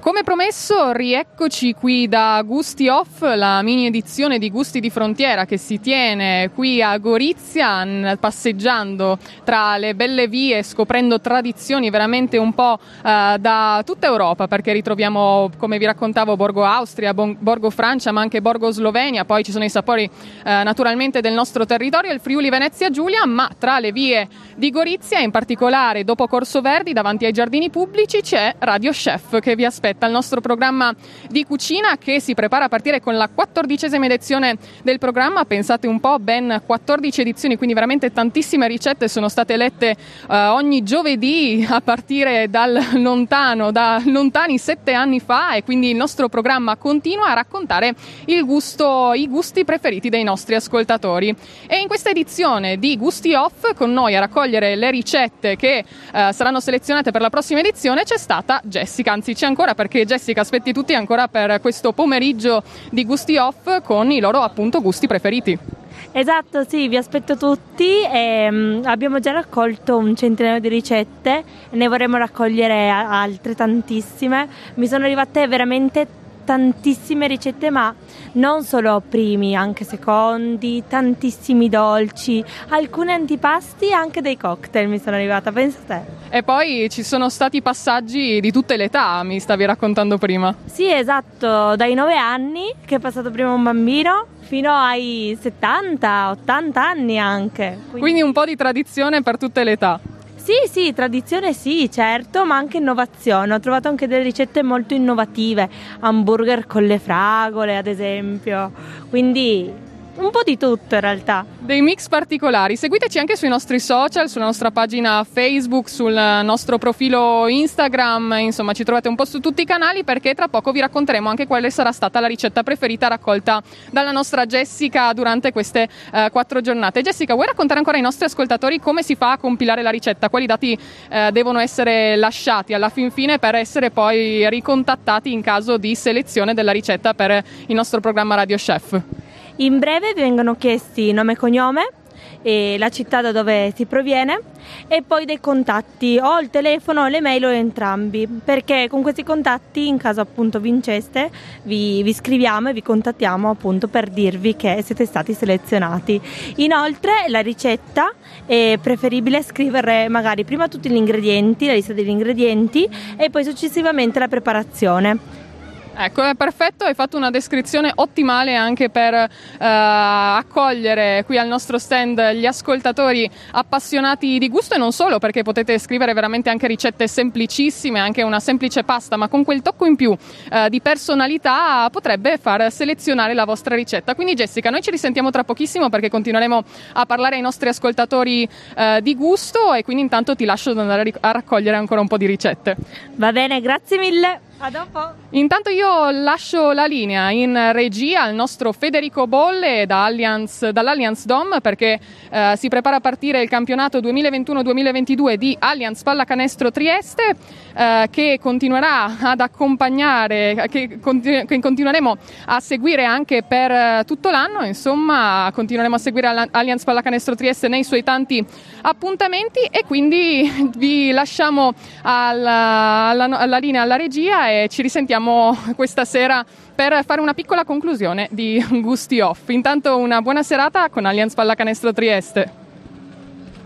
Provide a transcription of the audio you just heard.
Come promesso, rieccoci qui da Gusti Off, la mini edizione di Gusti di Frontiera che si tiene qui a Gorizia, passeggiando tra le belle vie, scoprendo tradizioni veramente un po' eh, da tutta Europa, perché ritroviamo, come vi raccontavo, Borgo Austria, Borgo Francia, ma anche Borgo Slovenia, poi ci sono i sapori eh, naturalmente del nostro territorio, il Friuli Venezia Giulia, ma tra le vie di Gorizia, in particolare dopo Corso Verdi, davanti ai giardini pubblici, c'è Radio Chef che vi aspetta aspetta il nostro programma di cucina che si prepara a partire con la quattordicesima edizione del programma. Pensate un po', ben 14 edizioni, quindi veramente tantissime ricette sono state lette uh, ogni giovedì a partire dal lontano, da lontani sette anni fa e quindi il nostro programma continua a raccontare gusto, i gusti preferiti dei nostri ascoltatori. E in questa edizione di Gusti Off con noi a raccogliere le ricette che uh, saranno selezionate per la prossima edizione c'è stata Jessica, anzi c'è ancora perché Jessica aspetti tutti ancora per questo pomeriggio di gusti off con i loro appunto gusti preferiti. Esatto, sì, vi aspetto tutti. E, um, abbiamo già raccolto un centinaio di ricette, ne vorremmo raccogliere altre tantissime. Mi sono arrivate veramente tantissime ricette, ma non solo primi, anche secondi, tantissimi dolci, alcuni antipasti e anche dei cocktail mi sono arrivata, pensa te. E poi ci sono stati passaggi di tutte le età, mi stavi raccontando prima. Sì, esatto, dai 9 anni, che è passato prima un bambino, fino ai 70, 80 anni anche. Quindi, Quindi un po' di tradizione per tutte le età. Sì, sì, tradizione sì, certo, ma anche innovazione. Ho trovato anche delle ricette molto innovative, hamburger con le fragole, ad esempio. Quindi un po' di tutto in realtà. Dei mix particolari. Seguiteci anche sui nostri social, sulla nostra pagina Facebook, sul nostro profilo Instagram, insomma ci trovate un po' su tutti i canali perché tra poco vi racconteremo anche quale sarà stata la ricetta preferita raccolta dalla nostra Jessica durante queste eh, quattro giornate. Jessica, vuoi raccontare ancora ai nostri ascoltatori come si fa a compilare la ricetta? Quali dati eh, devono essere lasciati alla fin fine per essere poi ricontattati in caso di selezione della ricetta per il nostro programma Radio Chef? In breve vengono chiesti nome e cognome, e la città da dove si proviene e poi dei contatti. O il telefono o le mail o entrambi perché con questi contatti in caso appunto vinceste vi, vi scriviamo e vi contattiamo appunto per dirvi che siete stati selezionati. Inoltre la ricetta è preferibile scrivere magari prima tutti gli ingredienti la lista degli ingredienti e poi successivamente la preparazione Ecco, è perfetto, hai fatto una descrizione ottimale anche per eh, accogliere qui al nostro stand gli ascoltatori appassionati di gusto e non solo, perché potete scrivere veramente anche ricette semplicissime, anche una semplice pasta, ma con quel tocco in più eh, di personalità potrebbe far selezionare la vostra ricetta. Quindi Jessica, noi ci risentiamo tra pochissimo perché continueremo a parlare ai nostri ascoltatori eh, di gusto e quindi intanto ti lascio andare a raccogliere ancora un po' di ricette. Va bene, grazie mille. A dopo. Intanto io lascio la linea in regia al nostro Federico Bolle da Allianz, dall'Allianz Dom perché eh, si prepara a partire il campionato 2021-2022 di Allianz Pallacanestro Trieste eh, che continuerà ad accompagnare, che, continu- che, continueremo a seguire anche per eh, tutto l'anno, insomma continueremo a seguire Allianz Pallacanestro Trieste nei suoi tanti appuntamenti e quindi vi lasciamo alla, alla, alla linea, alla regia e ci risentiamo questa sera per fare una piccola conclusione di Gusti Off. Intanto una buona serata con Allianz Pallacanestro Trieste.